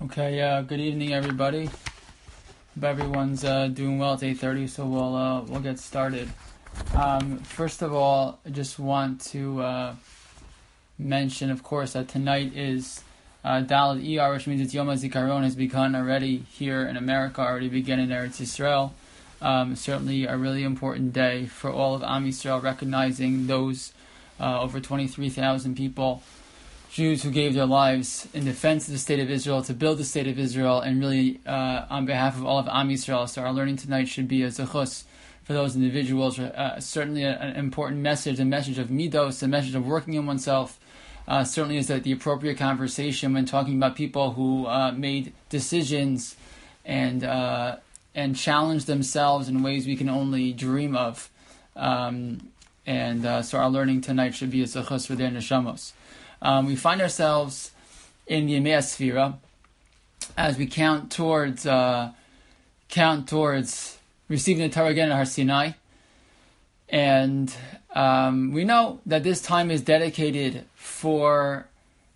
Okay, uh, good evening, everybody. Hope everyone's uh, doing well. It's eight thirty, so we'll uh, we'll get started. Um, first of all, I just want to uh, mention, of course, that tonight is uh, Daled ER, which means it's Yom HaZikaron has begun already here in America, already begun in Eretz Yisrael. Um, certainly a really important day for all of Am Yisrael, recognizing those uh, over twenty three thousand people Jews who gave their lives in defense of the state of Israel to build the state of Israel, and really uh, on behalf of all of Am Yisrael. So our learning tonight should be a zechus for those individuals. Uh, certainly, an important message, a message of midos, a message of working on oneself. Uh, certainly, is that the appropriate conversation when talking about people who uh, made decisions and uh, and challenged themselves in ways we can only dream of. Um, and uh, so our learning tonight should be a zechus for their neshamos. Um, we find ourselves in the Yemei Sfira as we count towards uh, count towards receiving the Torah again at Har Sinai, and um, we know that this time is dedicated for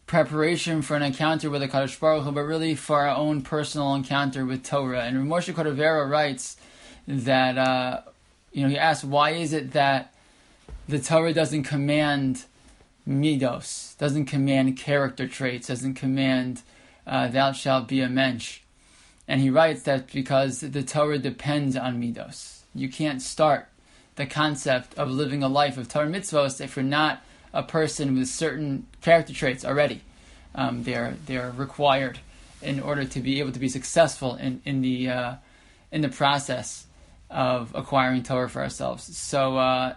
preparation for an encounter with the Kadosh Baruch Hu, but really for our own personal encounter with Torah. And Moshe Cordovero writes that uh, you know he asks why is it that the Torah doesn't command midos, doesn't command character traits, doesn't command uh, thou shalt be a mensch. And he writes that because the Torah depends on midos. You can't start the concept of living a life of Torah mitzvos if you're not a person with certain character traits already. Um, they're they're required in order to be able to be successful in in the uh, in the process of acquiring Torah for ourselves. So uh,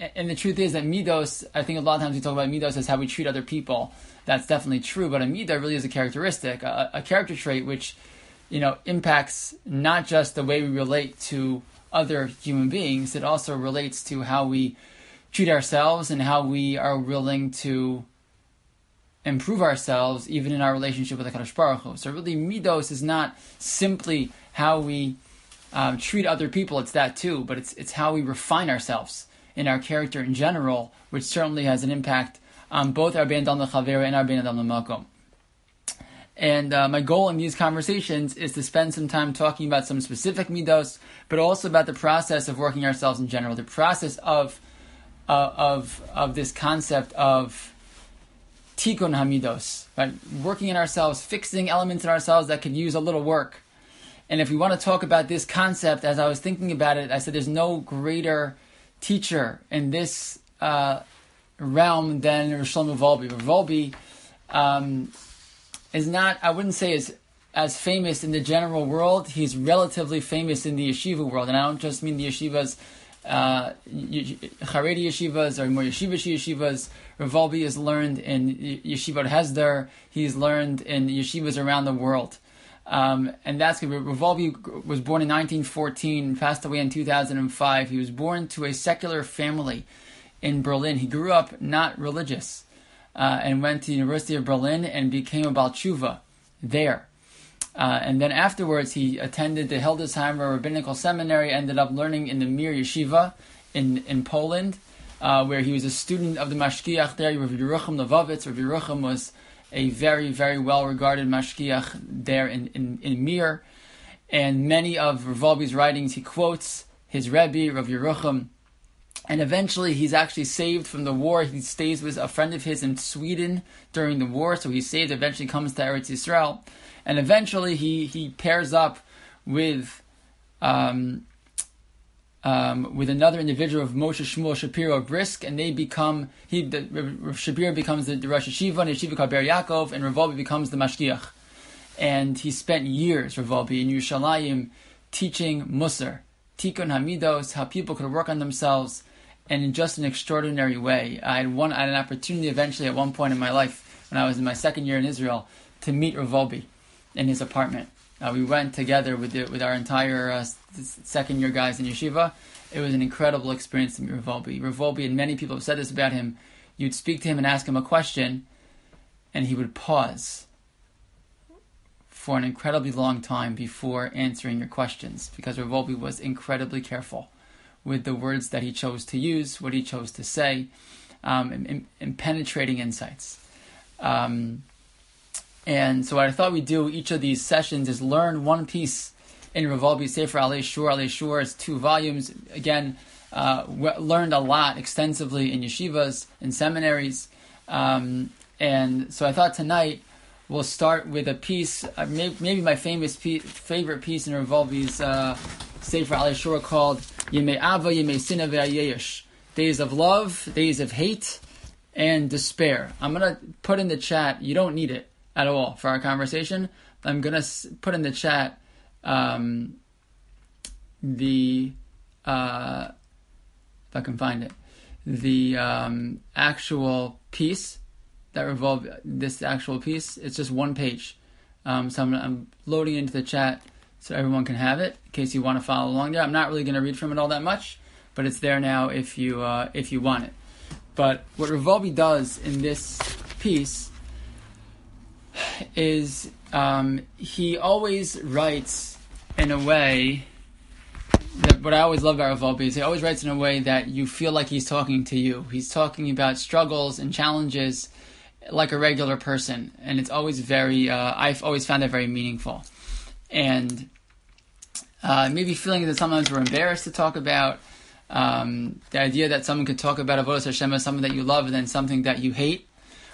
and the truth is that midos, I think a lot of times we talk about midos as how we treat other people. That's definitely true, but a midah really is a characteristic, a, a, character trait which, you know, impacts not just the way we relate to other human beings. It also relates to how we treat ourselves and how we are willing to improve ourselves, even in our relationship with the Kadosh Baruch Hu. So really, midos is not simply how we um, treat other people. It's that too, but it's it's how we refine ourselves in our character in general, which certainly has an impact on both our Ben Adam Chavera and our Ben Adam Makom. And uh, my goal in these conversations is to spend some time talking about some specific midos, but also about the process of working ourselves in general, the process of uh, of of this concept of tikkun hamidos, right? Working in ourselves, fixing elements in ourselves that could use a little work. And if we want to talk about this concept, as I was thinking about it, I said there's no greater teacher in this uh, realm than Shlomo Wolbe. Wolbe um, is not, I wouldn't say, is as famous in the general world. He's relatively famous in the yeshiva world, and I don't just mean the yeshivas, uh, Haredi yeshivas or more yeshivish yeshivas. Rav is learned in yeshivat Hesder. He's learned in yeshivas around the world. Um, and that's Wolbe was born in 1914, passed away in 2005. He was born to a secular family in Berlin. He grew up not religious uh, and went to the University of Berlin and became a Baal Teshuva there. Uh, and then afterwards, he attended the Hildesheimer Rabbinical Seminary, ended up learning in the Mir Yeshiva in, in Poland, uh, where he was a student of the Mashgiach there, Rav Yerucham Levovitz. Rav Yerucham was a very, very well regarded mashgiach there in, in, in Mir. And many of Rav writings, he quotes his Rebbe, Rav Yerucham. And eventually, he's actually saved from the war. He stays with a friend of his in Sweden during the war, so he's saved. Eventually, comes to Eretz Yisrael, and eventually, he he pairs up with um, um, with another individual of Moshe Shmuel Shapiro Brisk, and they become he the, Shapiro becomes the, the Rosh Yeshiva, and Yeshiva called Be'er Yaakov, and Rav becomes the Mashgiach. And he spent years, Rav Wolbe, in Yerushalayim teaching Musar, Tikkun Hamidos, how people could work on themselves, and in just an extraordinary way. I had one, I had an opportunity eventually at one point in my life when I was in my second year in Israel to meet Rav in his apartment. Uh, we went together with the, with our entire uh, second year guys in yeshiva. It was an incredible experience to meet Rav Wolbe. Rav Wolbe, and many people have said this about him. You'd speak to him and ask him a question, and he would pause for an incredibly long time before answering your questions because Rav Wolbe was incredibly careful with the words that he chose to use, what he chose to say, um, and, and penetrating insights. Um, And so what I thought we'd do each of these sessions is learn one piece in Rav Wolbe Sefer Alei Shur. Alei Shur is two volumes. Again, uh, learned a lot extensively in yeshivas and seminaries. Um, and so I thought tonight we'll start with a piece, uh, maybe, maybe, my famous piece, favorite piece in Rav Wolbe's uh, Sefer Alei Shur called Yemei Ava, Yemei Sina Ve'ayesh. Days of love, days of hate, and despair. I'm going to put in the chat, you don't need it at all for our conversation. I'm to put in the chat um, the, uh, if I can find it, the um, actual piece that Rav Wolbe this actual piece. It's just one page. Um, so I'm, I'm, loading into the chat so everyone can have it in case you want to follow along there. I'm not really going to read from it all that much, but it's there now if you uh, if you want it. But what Rav Wolbe does in this piece is um, he always writes in a way that what I always love about Rav Wolbe is he always writes in a way that you feel like he's talking to you. He's talking about struggles and challenges like a regular person, and it's always very. Uh, I've always found that very meaningful, and uh, maybe feeling that sometimes we're embarrassed to talk about um, the idea that someone could talk about Avodah Hashem as something that you love and then something that you hate,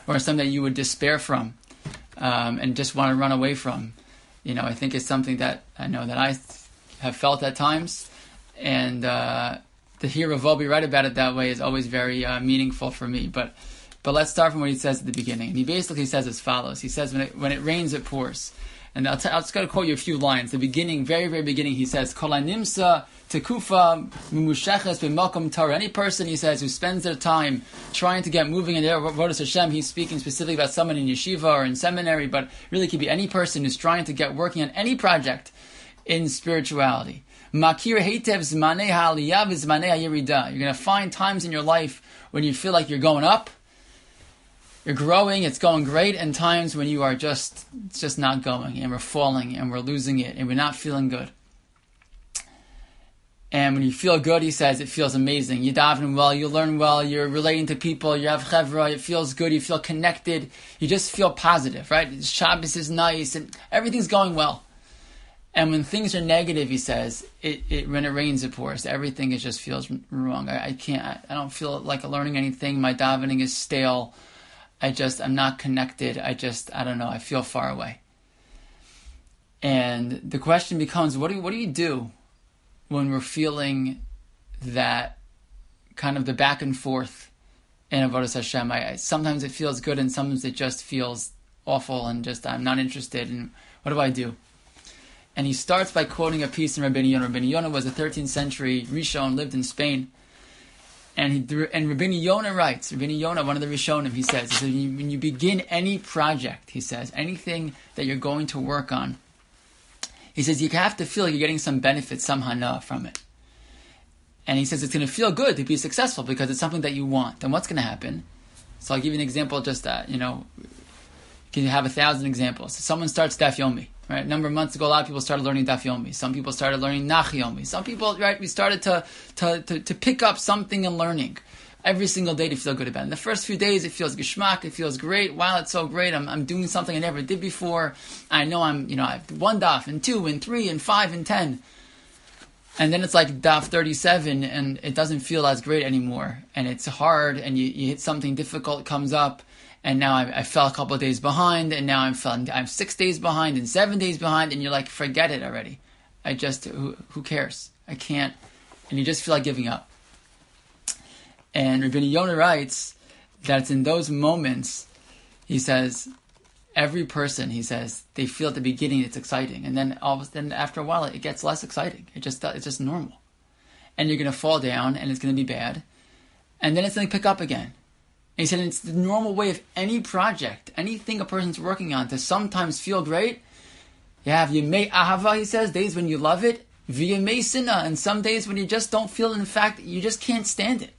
or something that you would despair from, um, and just want to run away from. You know, I think it's something that I know that I have felt at times, and uh, to hear Rav Wolbe write about it that way is always very uh, meaningful for me. But but let's start from what he says at the beginning. And he basically says as follows: He says, "When it, when it rains, it pours." And I'll, t- I'll just going to quote you a few lines. The beginning, very, very beginning, he says, Kolanimsa tekufa mumusheches b'malkum Torah. Any person, he says, who spends their time trying to get moving in their Avodah Hashem, he's speaking specifically about someone in yeshiva or in seminary, but really could be any person who's trying to get working on any project in spirituality. Makir hetev zmanei ha'aliyah v'zmanei. You're going to find times in your life when you feel like you're going up, you're growing, it's going great, and times when you are just it's just not going, and we're falling, and we're losing it, and we're not feeling good. And when you feel good, he says, it feels amazing. You daven well, you learn well, you're relating to people, you have chevra, it feels good, you feel connected, you just feel positive, right? Shabbos is nice, and everything's going well. And when things are negative, he says, it, it when it rains, it pours. Everything is just feels wrong. I, I can't, I, I don't feel like learning anything. My davening is stale. I just, I'm not connected. I just, I don't know, I feel far away. And the question becomes, what do you, what do you do when we're feeling that kind of the back and forth in Avodah Hashem? I, I, sometimes it feels good and sometimes it just feels awful and just I'm not interested. And what do I do? And he starts by quoting a piece in Rabbeinu Yonah. Rabbeinu Yonah was a 13th century Rishon, lived in Spain and he, and Rabbeinu Yonah writes, Rabbeinu Yonah, one of the Rishonim, he says, he says when you begin any project, he says, anything that you're going to work on, he says you have to feel like you're getting some benefit, some hana from it. And he says it's going to feel good to be successful because it's something that you want. Then what's going to happen? So I'll give you an example just that, you know, can you have a thousand examples. Someone starts Daf Yomi. Right, a number of months ago, a lot of people started learning Daf Yomi. Some people started learning Nach Yomi. Some people, right, we started to, to, to, to pick up something and learning every single day to feel good about it. In the first few days, it feels geschmack, it feels great. Wow, it's so great. I'm, I'm doing something I never did before. I know I'm, you know, I have one daf and two and three and five and ten. And then it's like daf 37 and it doesn't feel as great anymore. And it's hard and you, you hit something difficult comes up and now I, I fell a couple of days behind, and now I'm I'm six days behind and seven days behind, and you're like, forget it already. I just who, who cares? I can't, and you just feel like giving up. And Rabbi Yonah writes that it's in those moments, he says, every person, he says, they feel at the beginning it's exciting, and then all of a sudden after a while it gets less exciting. It just it's just normal, and you're gonna fall down, and it's gonna be bad, and then it's gonna pick up again he said it's the normal way of any project, anything a person's working on, to sometimes feel great. You have Yemei Ahava, he says, days when you love it, V'yemei Sinna, and some days when you just don't feel it. In fact, you just can't stand it.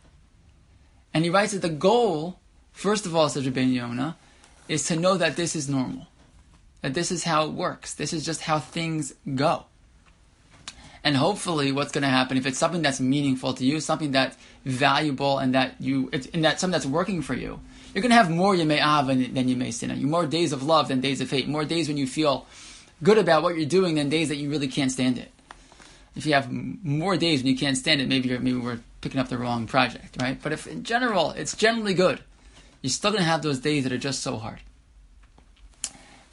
And he writes that the goal, first of all, says Rabbeinu Yonah, is to know that this is normal. That this is how it works. This is just how things go. And hopefully, what's going to happen if it's something that's meaningful to you, something that's valuable, and that you, it's, and that something that's working for you, You're going to have more Yemei Av than Yemei Sinna. More days of love than days of hate. More days when you feel good about what you're doing than days that you really can't stand it. If you have more days when you can't stand it, maybe you're, maybe we're picking up the wrong project, right? But if in general, it's generally good, you're still going to have those days that are just so hard.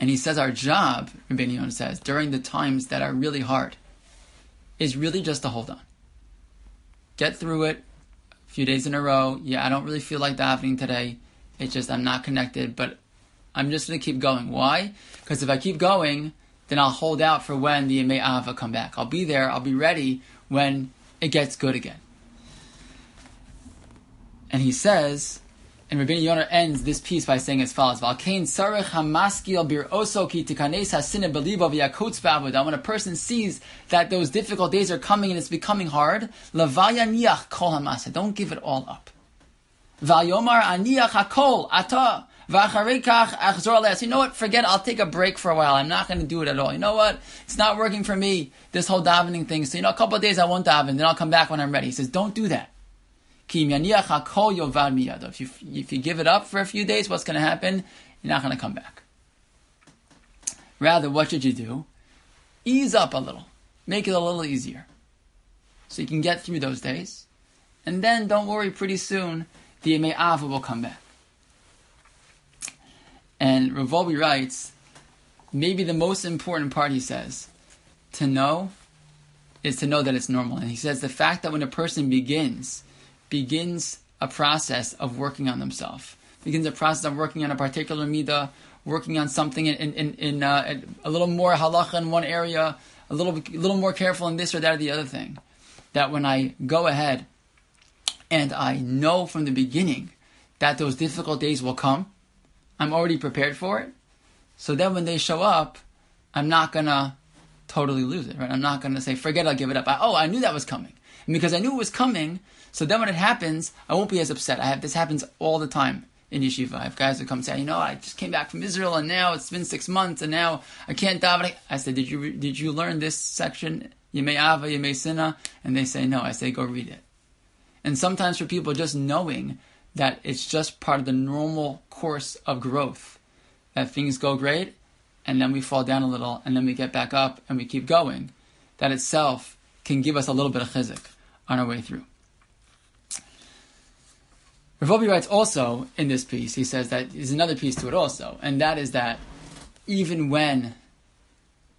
And he says our job, Rabbeinu says, during the times that are really hard, is really just to hold on. Get through it a few days in a row. Yeah, I don't really feel like davening today. It's just I'm not connected, but I'm just going to keep going. Why? Because if I keep going, then I'll hold out for when the Yemei Ava come back. I'll be there. I'll be ready when it gets good again. And he says, and Rabbi Yonah ends this piece by saying as follows: "Valkein sarich hamaskil bir oso ki tikanes hasina belibo v'yakutz When a person sees that those difficult days are coming and it's becoming hard, lavaya. Don't give it all up. Vayomar hakol. You know what? Forget. It. I'll take a break for a while. I'm not going to do it at all. You know what? It's not working for me. This whole davening thing. So you know, a couple of days I won't daven. Then I'll come back when I'm ready. He says, don't do that. If you, if you give it up for a few days, what's going to happen? You're not going to come back. Rather, what should you do? Ease up a little. Make it a little easier. So you can get through those days. And then, don't worry, pretty soon, the Yemei Ava will come back. And Rav Wolbe writes, maybe the most important part, he says, to know is to know that it's normal. And he says the fact that when a person begins begins a process of working on themselves, begins a process of working on a particular midah, working on something in, in, in uh, a little more halacha in one area, a little, a little more careful in this or that or the other thing. That when I go ahead and I know from the beginning that those difficult days will come, I'm already prepared for it. So then when they show up, I'm not gonna totally lose it, right? I'm not gonna say, forget I'll give it up. I, oh, I knew that was coming. And because I knew it was coming, so then when it happens, I won't be as upset. I have this happens all the time in yeshiva. I have guys who come and say, you know, I just came back from Israel and now it's been six months and now I can't daven. I said, did you did you learn this section? Yemei Ava, Yemei Sina? And they say no. I say, go read it. And sometimes for people, just knowing that it's just part of the normal course of growth, that things go great and then we fall down a little and then we get back up and we keep going, that itself can give us a little bit of chizik on our way through. Rav Wolbe writes also in this piece, he says that there's another piece to it also, and that is that even when,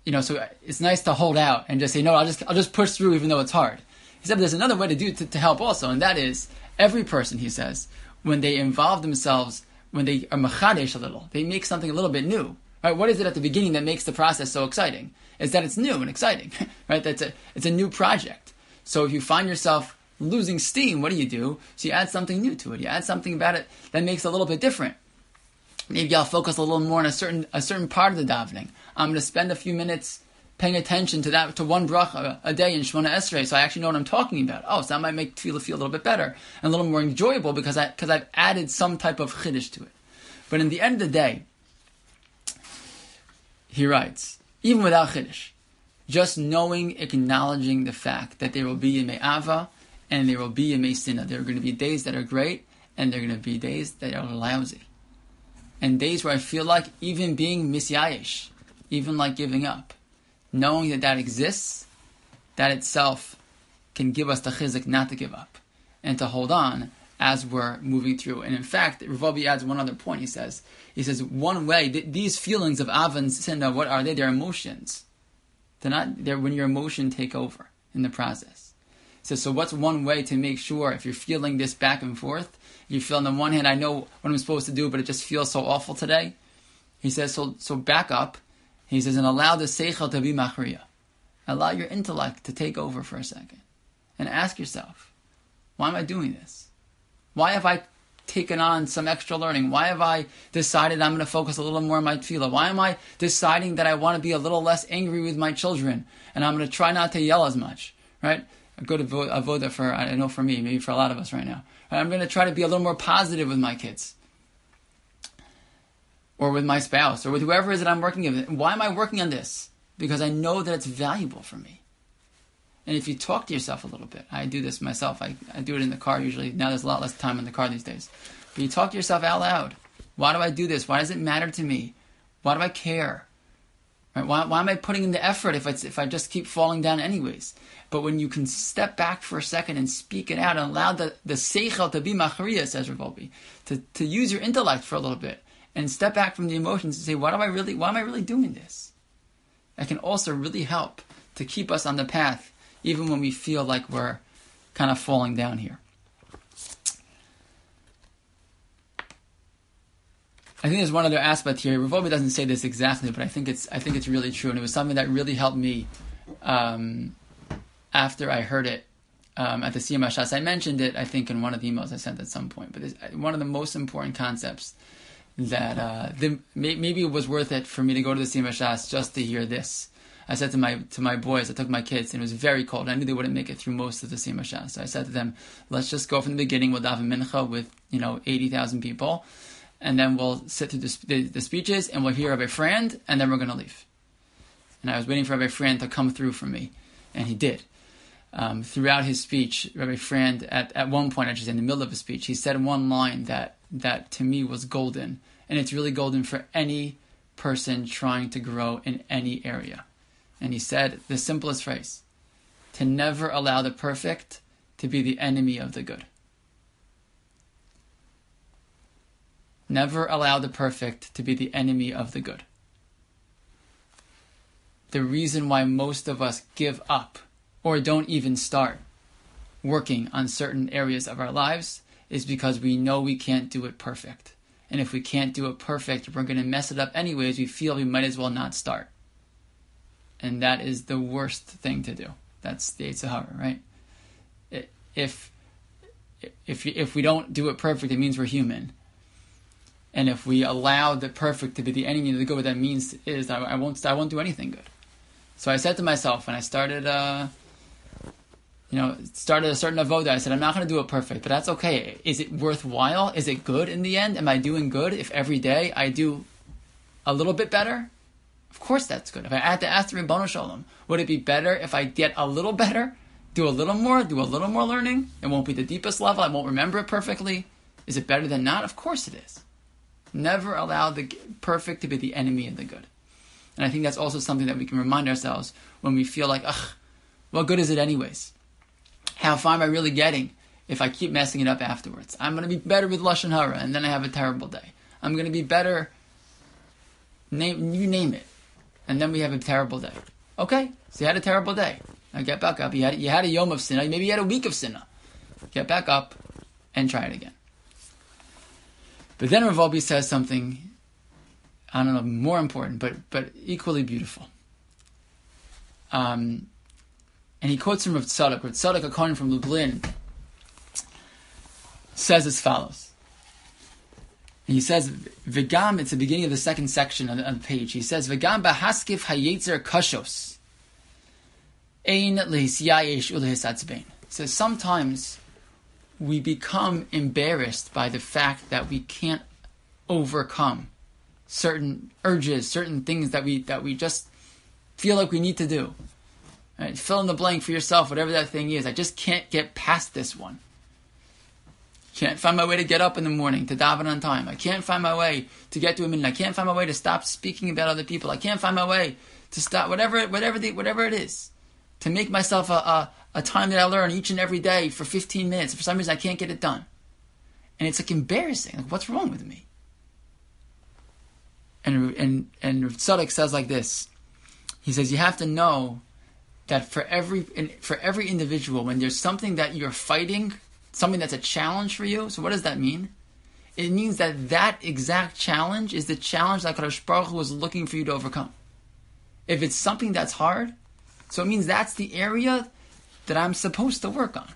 you know, so it's nice to hold out and just say, no, I'll just, I'll just push through even though it's hard. He said, but there's another way to do to, to help also, and that is every person, he says, when they involve themselves, when they are machadesh a little, they make something a little bit new. Right? What is it at the beginning that makes the process so exciting? Is that it's new and exciting, right? That's a, it's a new project. So if you find yourself losing steam, what do you do? So you add something new to it. You add something about it that makes it a little bit different. Maybe I'll focus a little more on a certain a certain part of the davening. I'm going to spend a few minutes paying attention to that to one bracha a day in Shemona Esrei, so I actually know what I'm talking about. Oh, so that might make feel feel a little bit better and a little more enjoyable because I because I've added some type of chiddush to it. But in the end of the day, he writes, even without chiddush, just knowing, acknowledging the fact that there will be a me'ava and there will be a Mesina. There are going to be days that are great, and there are going to be days that are lousy. And days where I feel like even being misyayish, even like giving up. Knowing that that exists, that itself can give us the chizik not to give up and to hold on as we're moving through. And in fact, Rav Wolbe adds one other point. He says, he says one way th- these feelings of avan sinna, what are they? They're emotions. They're not. They're when your emotion take over in the process. So, so what's one way to make sure if you're feeling this back and forth, you feel on the one hand, I know what I'm supposed to do, but it just feels so awful today. He says, so, so back up. He says, and allow the seichel to be machriya. Allow your intellect to take over for a second. And ask yourself, why am I doing this? Why have I taken on some extra learning? Why have I decided I'm going to focus a little more on my tefillah? Why am I deciding that I want to be a little less angry with my children and I'm going to try not to yell as much? Right? a good avoda for I know for me, maybe for a lot of us right now. I'm going to try to be a little more positive with my kids, or with my spouse, or with whoever it is that I'm working with. Why am I working on this? Because I know that it's valuable for me. And if you talk to yourself a little bit, I do this myself. I, I do it in the car usually. Now there's a lot less time in the car these days. but you talk to yourself out loud. Why do I do this? Why does it matter to me? Why do I care? Right? Why, why am I putting in the effort if, it's, if I just keep falling down anyways? But when you can step back for a second and speak it out and allow the, the seichel to be machriya, says Rav to, to use your intellect for a little bit and step back from the emotions and say, what am I really, why am I really doing this? That can also really help to keep us on the path, even when we feel like we're kind of falling down here. I think there's one other aspect here. Rav doesn't say this exactly, but I think it's I think it's really true, and it was something that really helped me um, after I heard it um, at the Shas. I mentioned it, I think, in one of the emails I sent at some point. But it's one of the most important concepts that uh, the, maybe it was worth it for me to go to the Shas just to hear this. I said to my to my boys, I took my kids, and it was very cold. I knew they wouldn't make it through most of the Shas. So I said to them, "Let's just go from the beginning. We'll daven mincha with you know eighty thousand people." and then we'll sit through the, the, the speeches and we'll hear Rabbi Friend, and then we're going to leave. And I was waiting for Rabbi Friend to come through for me, and he did. Um, throughout his speech, Rabbi Friend, at, at one point, actually in the middle of his speech, he said one line that, that to me was golden. And it's really golden for any person trying to grow in any area. And he said the simplest phrase to never allow the perfect to be the enemy of the good. Never allow the perfect to be the enemy of the good. The reason why most of us give up or don't even start working on certain areas of our lives is because we know we can't do it perfect. And if we can't do it perfect, we're going to mess it up anyways. We feel we might as well not start. And that is the worst thing to do. That's the Yetzer Hara, right? If if if we don't do it perfect, it means we're human. And if we allow the perfect to be the enemy of the good, what that means is I, I won't I won't do anything good. So I said to myself when I started, uh, you know, started a certain avoda, I said I'm not going to do it perfect, but that's okay. Is it worthwhile? Is it good in the end? Am I doing good if every day I do a little bit better? Of course, that's good. If I had to ask the Shel Olam, would it be better if I get a little better, do a little more, do a little more learning? It won't be the deepest level. I won't remember it perfectly. Is it better than not? Of course it is. Never allow the perfect to be the enemy of the good. And I think that's also something that we can remind ourselves when we feel like, ugh, what good is it anyways? How far am I really getting if I keep messing it up afterwards? I'm going to be better with Lashon Hara, and then I have a terrible day. I'm going to be better, name, you name it, and then we have a terrible day. Okay, so you had a terrible day. Now get back up. You had, you had a yom of sinna, maybe you had a week of sinna. Get back up and try it again. But then Rav Wolbe says something, I don't know, more important, but but equally beautiful. Um, and he quotes from Rav Tzadok. Rav Tzadok, according from Lublin, says as follows. He says, "V'gam." It's the beginning of the second section on, on the page. He says, "V'gam bahaskif hayetzer kashos ein lehisyayesh ulehisatzbein." So sometimes we become embarrassed by the fact that we can't overcome certain urges, certain things that we that we just feel like we need to do. Right? Fill in the blank for yourself, whatever that thing is. I just can't get past this one. Can't find my way to get up in the morning to daven on time. I can't find my way to get to a minyan. I can't find my way to stop speaking about other people. I can't find my way to stop whatever whatever the, whatever it is to make myself a, a, a time that I learn each and every day for 15 minutes. For some reason, I can't get it done. And it's like embarrassing. Like, what's wrong with me? And, and, and Tzadok says like this. He says, you have to know that for every, for every individual, when there's something that you're fighting, something that's a challenge for you, so what does that mean? It means that that exact challenge is the challenge that Kadosh Baruch Hu was looking for you to overcome. If it's something that's hard, so it means that's the area that I'm supposed to work on.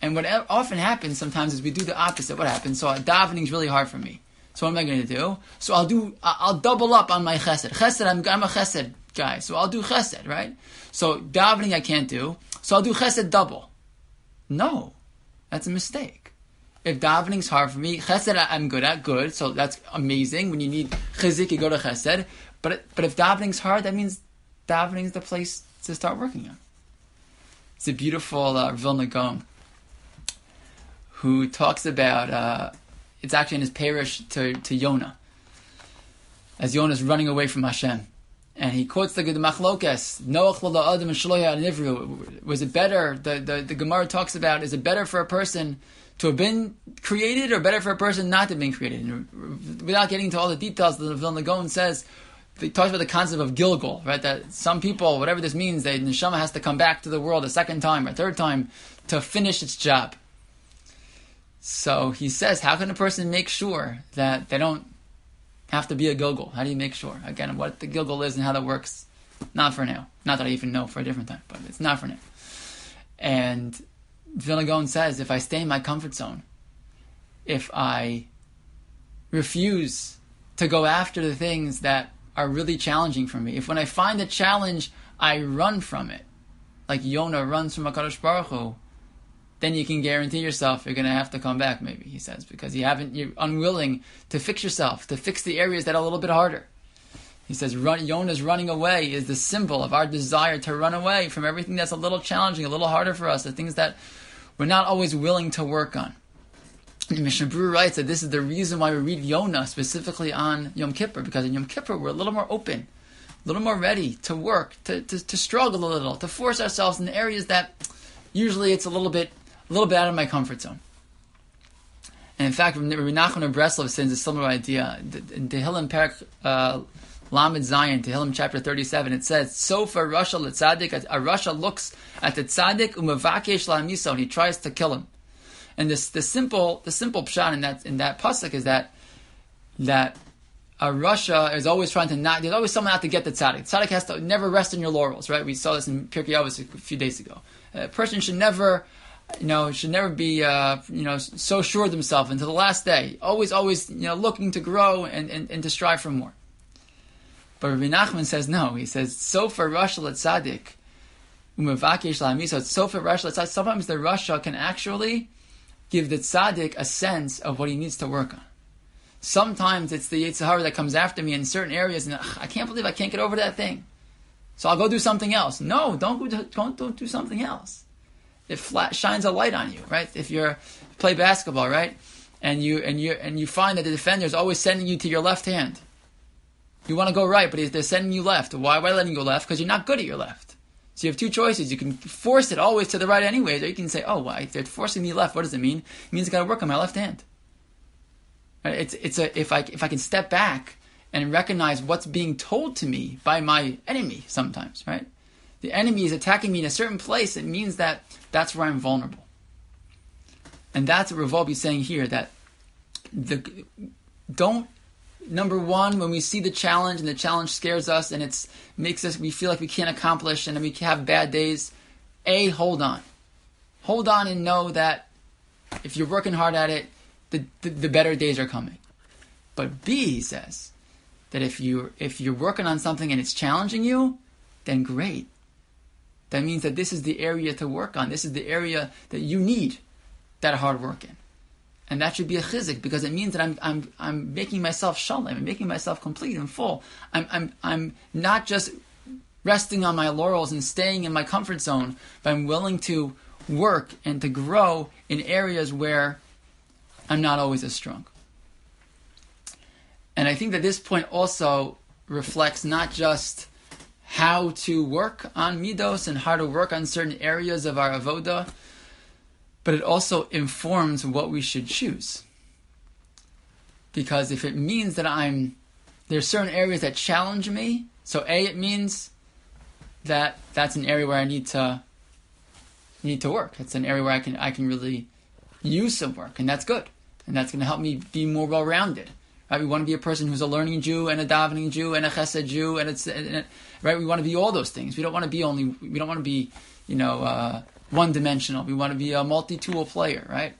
And what often happens sometimes is we do the opposite. What happens? So uh, davening is really hard for me. So what am I going to do? So I'll do, I'll double up on my chesed. Chesed, I'm, I'm a chesed guy, so I'll do chesed, right? So davening I can't do, so I'll do chesed double. No, that's a mistake. If davening's hard for me, chesed I'm good at, good, so that's amazing. When you need chizik, you go to chesed. But but if davening's hard, that means davening's the place to start working on. It's a beautiful uh, Vilna Gaon who talks about uh, it's actually in his perush to to Yonah, as Yonah is running away from Hashem, and he quotes the Machlokes Noach Adam and Nivru. Was it better? The, the the Gemara talks about is it better for a person to have been created or better for a person not to have been created? And without getting into all the details, the Vilna Gaon says he talks about the concept of Gilgul, right? That some people, whatever this means, the neshama has to come back to the world a second time or third time to finish its job. So he says, how can a person make sure that they don't have to be a Gilgul? How do you make sure? Again, what the Gilgul is and how that works, not for now. Not that I even know for a different time, but it's not for now. And Vilna Gaon says, if I stay in my comfort zone, if I refuse to go after the things that are really challenging for me, if when I find a challenge, I run from it, like Yonah runs from HaKadosh Baruch Hu, then you can guarantee yourself you're going to have to come back, maybe, he says, because you haven't, you're unwilling to fix yourself, to fix the areas that are a little bit harder. He says, run, Yonah's running away is the symbol of our desire to run away from everything that's a little challenging, a little harder for us, the things that we're not always willing to work on. Mishnah Berurah writes that this is the reason why we read Yonah specifically on Yom Kippur, because in Yom Kippur we're a little more open, a little more ready to work, to, to, to struggle a little, to force ourselves in areas that usually it's a little bit a little bit out of my comfort zone. And in fact, Rabbi Nachman of Breslov sends a similar idea. In Tehillim Perak uh, Lamed Zayin, Tehillim chapter 37, it says, Sofa Rasha L'Tzadik, a Rasha looks at the Tzadik, Umavakesh La'amiso, and he tries to kill him. And this, the simple, the simple pshat in that, in that pasuk is that, that a Rasha is always trying to not, there's always someone out to get the Tzadik. Tzadik has to never rest on your laurels, right? We saw this in Pirkei Avos a few days ago. A person should never, you know, should never be, uh, you know, so sure of themselves until the last day. Always, always, you know, looking to grow and, and, and to strive for more. But Rabbi Nachman says no. He says, Sofa Rasha Latzadik, Umavakesh Lamiso, Sofa Rasha Latzadik. Sometimes the Rasha can actually give the tzaddik a sense of what he needs to work on. Sometimes it's the Yetzer Hara that comes after me in certain areas, and I can't believe I can't get over that thing. So I'll go do something else. No, don't go, don't, don't do something else it flat, shines a light on you, right? If you're play basketball, right, and you and you and you find that the defender is always sending you to your left hand, you want to go right, but they're sending you left. Why? Why letting you go left? Because you're not good at your left. So you have two choices. You can force it always to the right, anyways, or you can say, "Oh, why they're forcing me left? What does it mean? It means I got to work on my left hand." Right? It's it's a if I if I can step back and recognize what's being told to me by my enemy sometimes, right? The enemy is attacking me in a certain place, it means that that's where I'm vulnerable. And that's what Rav Wolbe is saying here that the don't number one when we see the challenge and the challenge scares us and it makes us we feel like we can't accomplish and we have bad days a hold on. Hold on and know that if you're working hard at it the, the, the better days are coming. But b he says that if you if you're working on something and it's challenging you then great that means that this is the area to work on. This is the area that you need that hard work in. And that should be a chizik because it means that I'm, I'm, I'm making myself shalom, I'm making myself complete and full. I'm, I'm, I'm not just resting on my laurels and staying in my comfort zone, but I'm willing to work and to grow in areas where I'm not always as strong. And I think that this point also reflects not just how to work on midos and how to work on certain areas of our avoda, but it also informs what we should choose. Because if it means that I'm there's certain areas that challenge me, so a it means that that's an area where I need to need to work. It's an area where I can I can really use some work, and that's good, and that's going to help me be more well rounded. Right? We want to be a person who's a learning Jew and a davening Jew and a chesed Jew, and it's and, right. We want to be all those things. We don't want to be only. We don't want to be, you know, uh, one dimensional. We want to be a multi tool player, right?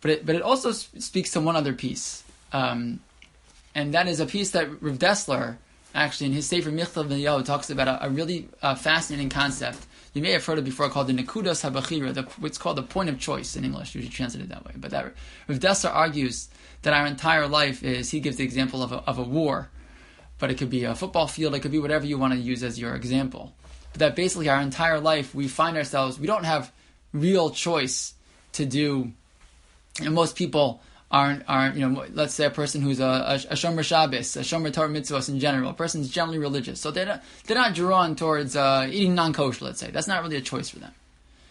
But it, but it also speaks to one other piece, um, and that is a piece that Rav Dessler actually in his Sefer Michtav V'Yo talks about a, a really uh, fascinating concept. You may have heard it before called the Nekudas Habachira, what's called the point of choice in English, usually translated that way. But that Rav Dessler argues that our entire life is, he gives the example of a, of a war, but it could be a football field, it could be whatever you want to use as your example. But that basically our entire life, we find ourselves, we don't have real choice to do, and most people aren't aren't you know let's say a person who's a a, a shomer Shabbos, a shomer Torah mitzvahs in general, a person's generally religious, so they're not, they're not drawn towards uh, eating non kosher. Let's say that's not really a choice for them,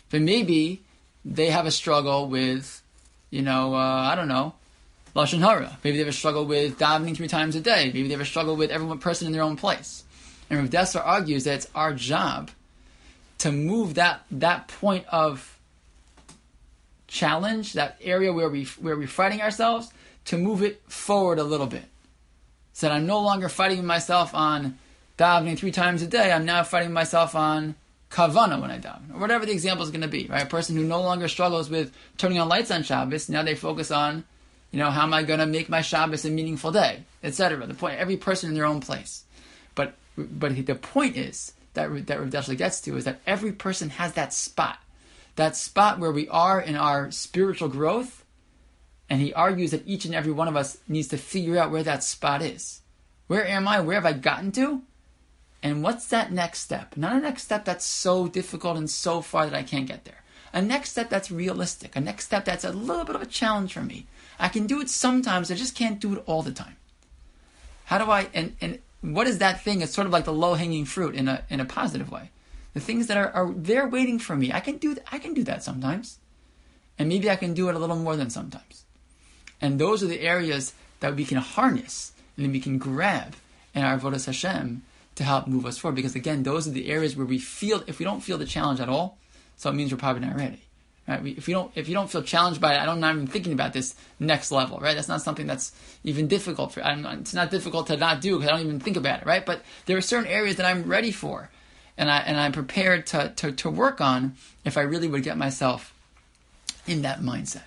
but maybe they have a struggle with, you know, uh, I don't know, lashon hara. Maybe they have a struggle with davening three times a day. Maybe they have a struggle with every person in their own place. And Rav Dessler argues that it's our job to move that that point of challenge, that area where we where we're fighting ourselves, to move it forward a little bit. So that I'm no longer fighting myself on davening three times a day. I'm now fighting myself on kavana when I daven, or whatever the example is going to be. Right, a person who no longer struggles with turning on lights on Shabbos, now they focus on, you know, how am I going to make my Shabbos a meaningful day, etc. The point, every person in their own place. But but the point is that that Rav gets to is that every person has that spot that spot where we are in our spiritual growth. And he argues that each and every one of us needs to figure out where that spot is. Where am I? Where have I gotten to? And what's that next step? Not a next step that's so difficult and so far that I can't get there. A next step that's realistic. A next step that's a little bit of a challenge for me. I can do it sometimes, I just can't do it all the time. How do I and, and what is that thing? It's sort of like the low hanging fruit in a in a positive way the things that are, are there waiting for me. I can do I can do that sometimes, and maybe I can do it a little more than sometimes. And those are the areas that we can harness and then we can grab in our avodas Hashem to help move us forward. Because again, those are the areas where we feel. If we don't feel the challenge at all, so it means we're probably not ready. Right? We, if you don't, if you don't feel challenged by it, I don't, I'm not even thinking about this next level. Right? That's not something that's even difficult for. I'm, it's not difficult to not do because I don't even think about it. Right? But there are certain areas that I'm ready for and I and I'm prepared to, to, to work on if I really would get myself in that mindset.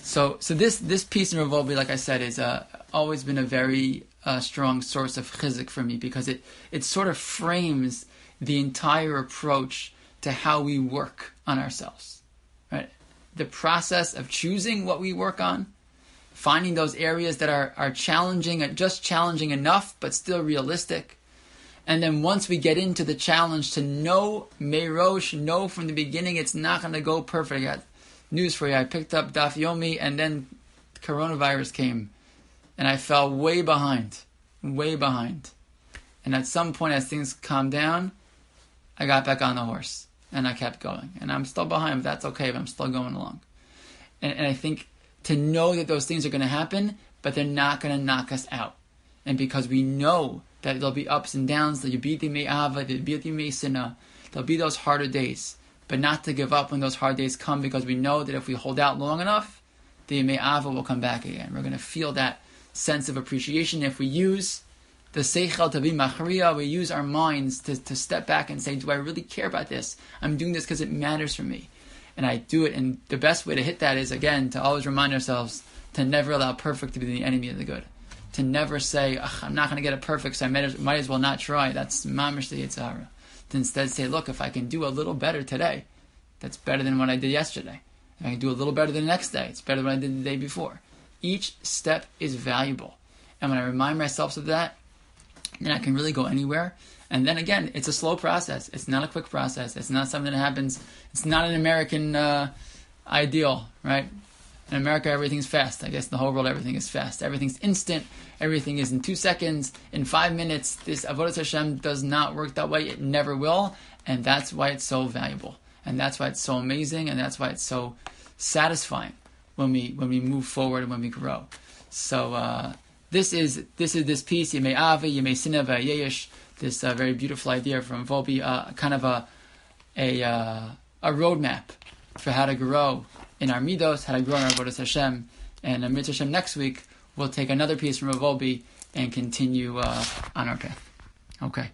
So so this this piece in Rav Wolbe, like I said, is uh, always been a very uh, strong source of chizik for me because it it sort of frames the entire approach to how we work on ourselves. Right, the process of choosing what we work on, finding those areas that are are challenging, just challenging enough but still realistic and then once we get into the challenge to know Meirosh, know from the beginning it's not going to go perfect. I got news for you. I picked up Daf Yomi and then coronavirus came and I fell way behind. Way behind. And at some point, as things calmed down, I got back on the horse and I kept going. And I'm still behind, but that's okay, but I'm still going along. And, and I think to know that those things are going to happen, but they're not going to knock us out. And because we know that there'll be ups and downs, there'll be the Yabiti Mey Ava, the Ybiti Me Sina. there'll be those harder days. But not to give up when those hard days come because we know that if we hold out long enough, the Me'ava will come back again. We're going to feel that sense of appreciation if we use the Seichel to be Machriya, we use our minds to, to step back and say, Do I really care about this? I'm doing this because it matters for me. And I do it, and the best way to hit that is, again, to always remind ourselves to never allow perfect to be the enemy of the good to never say, I'm not going to get it perfect, so I might as, might as well not try. That's mamish the Yetzer Hara. To instead say, look, if I can do a little better today, that's better than what I did yesterday. If I can do a little better the next day, it's better than what I did the day before. Each step is valuable. And when I remind myself of that, then I can really go anywhere. And then again, it's a slow process. It's not a quick process. It's not something that happens. It's not an American uh, ideal, right? In America, everything's fast. I guess in the whole world, everything is fast. Everything's instant. Everything is in two seconds, in five minutes. This Avodah Hashem does not work that way. It never will. And that's why it's so valuable. And that's why it's so amazing. And that's why it's so satisfying when we when we move forward and when we grow. So uh, this is this is this piece. Yemei Avi, Yemei Sinava Yeyish. This uh, very beautiful idea from Wolbe, uh, kind of a a uh, a roadmap for how to grow in our midos, how to grow in our avodas Hashem. And in Amrit Hashem next week we'll take another piece from Rav Wolbe and continue uh, on our path. Okay.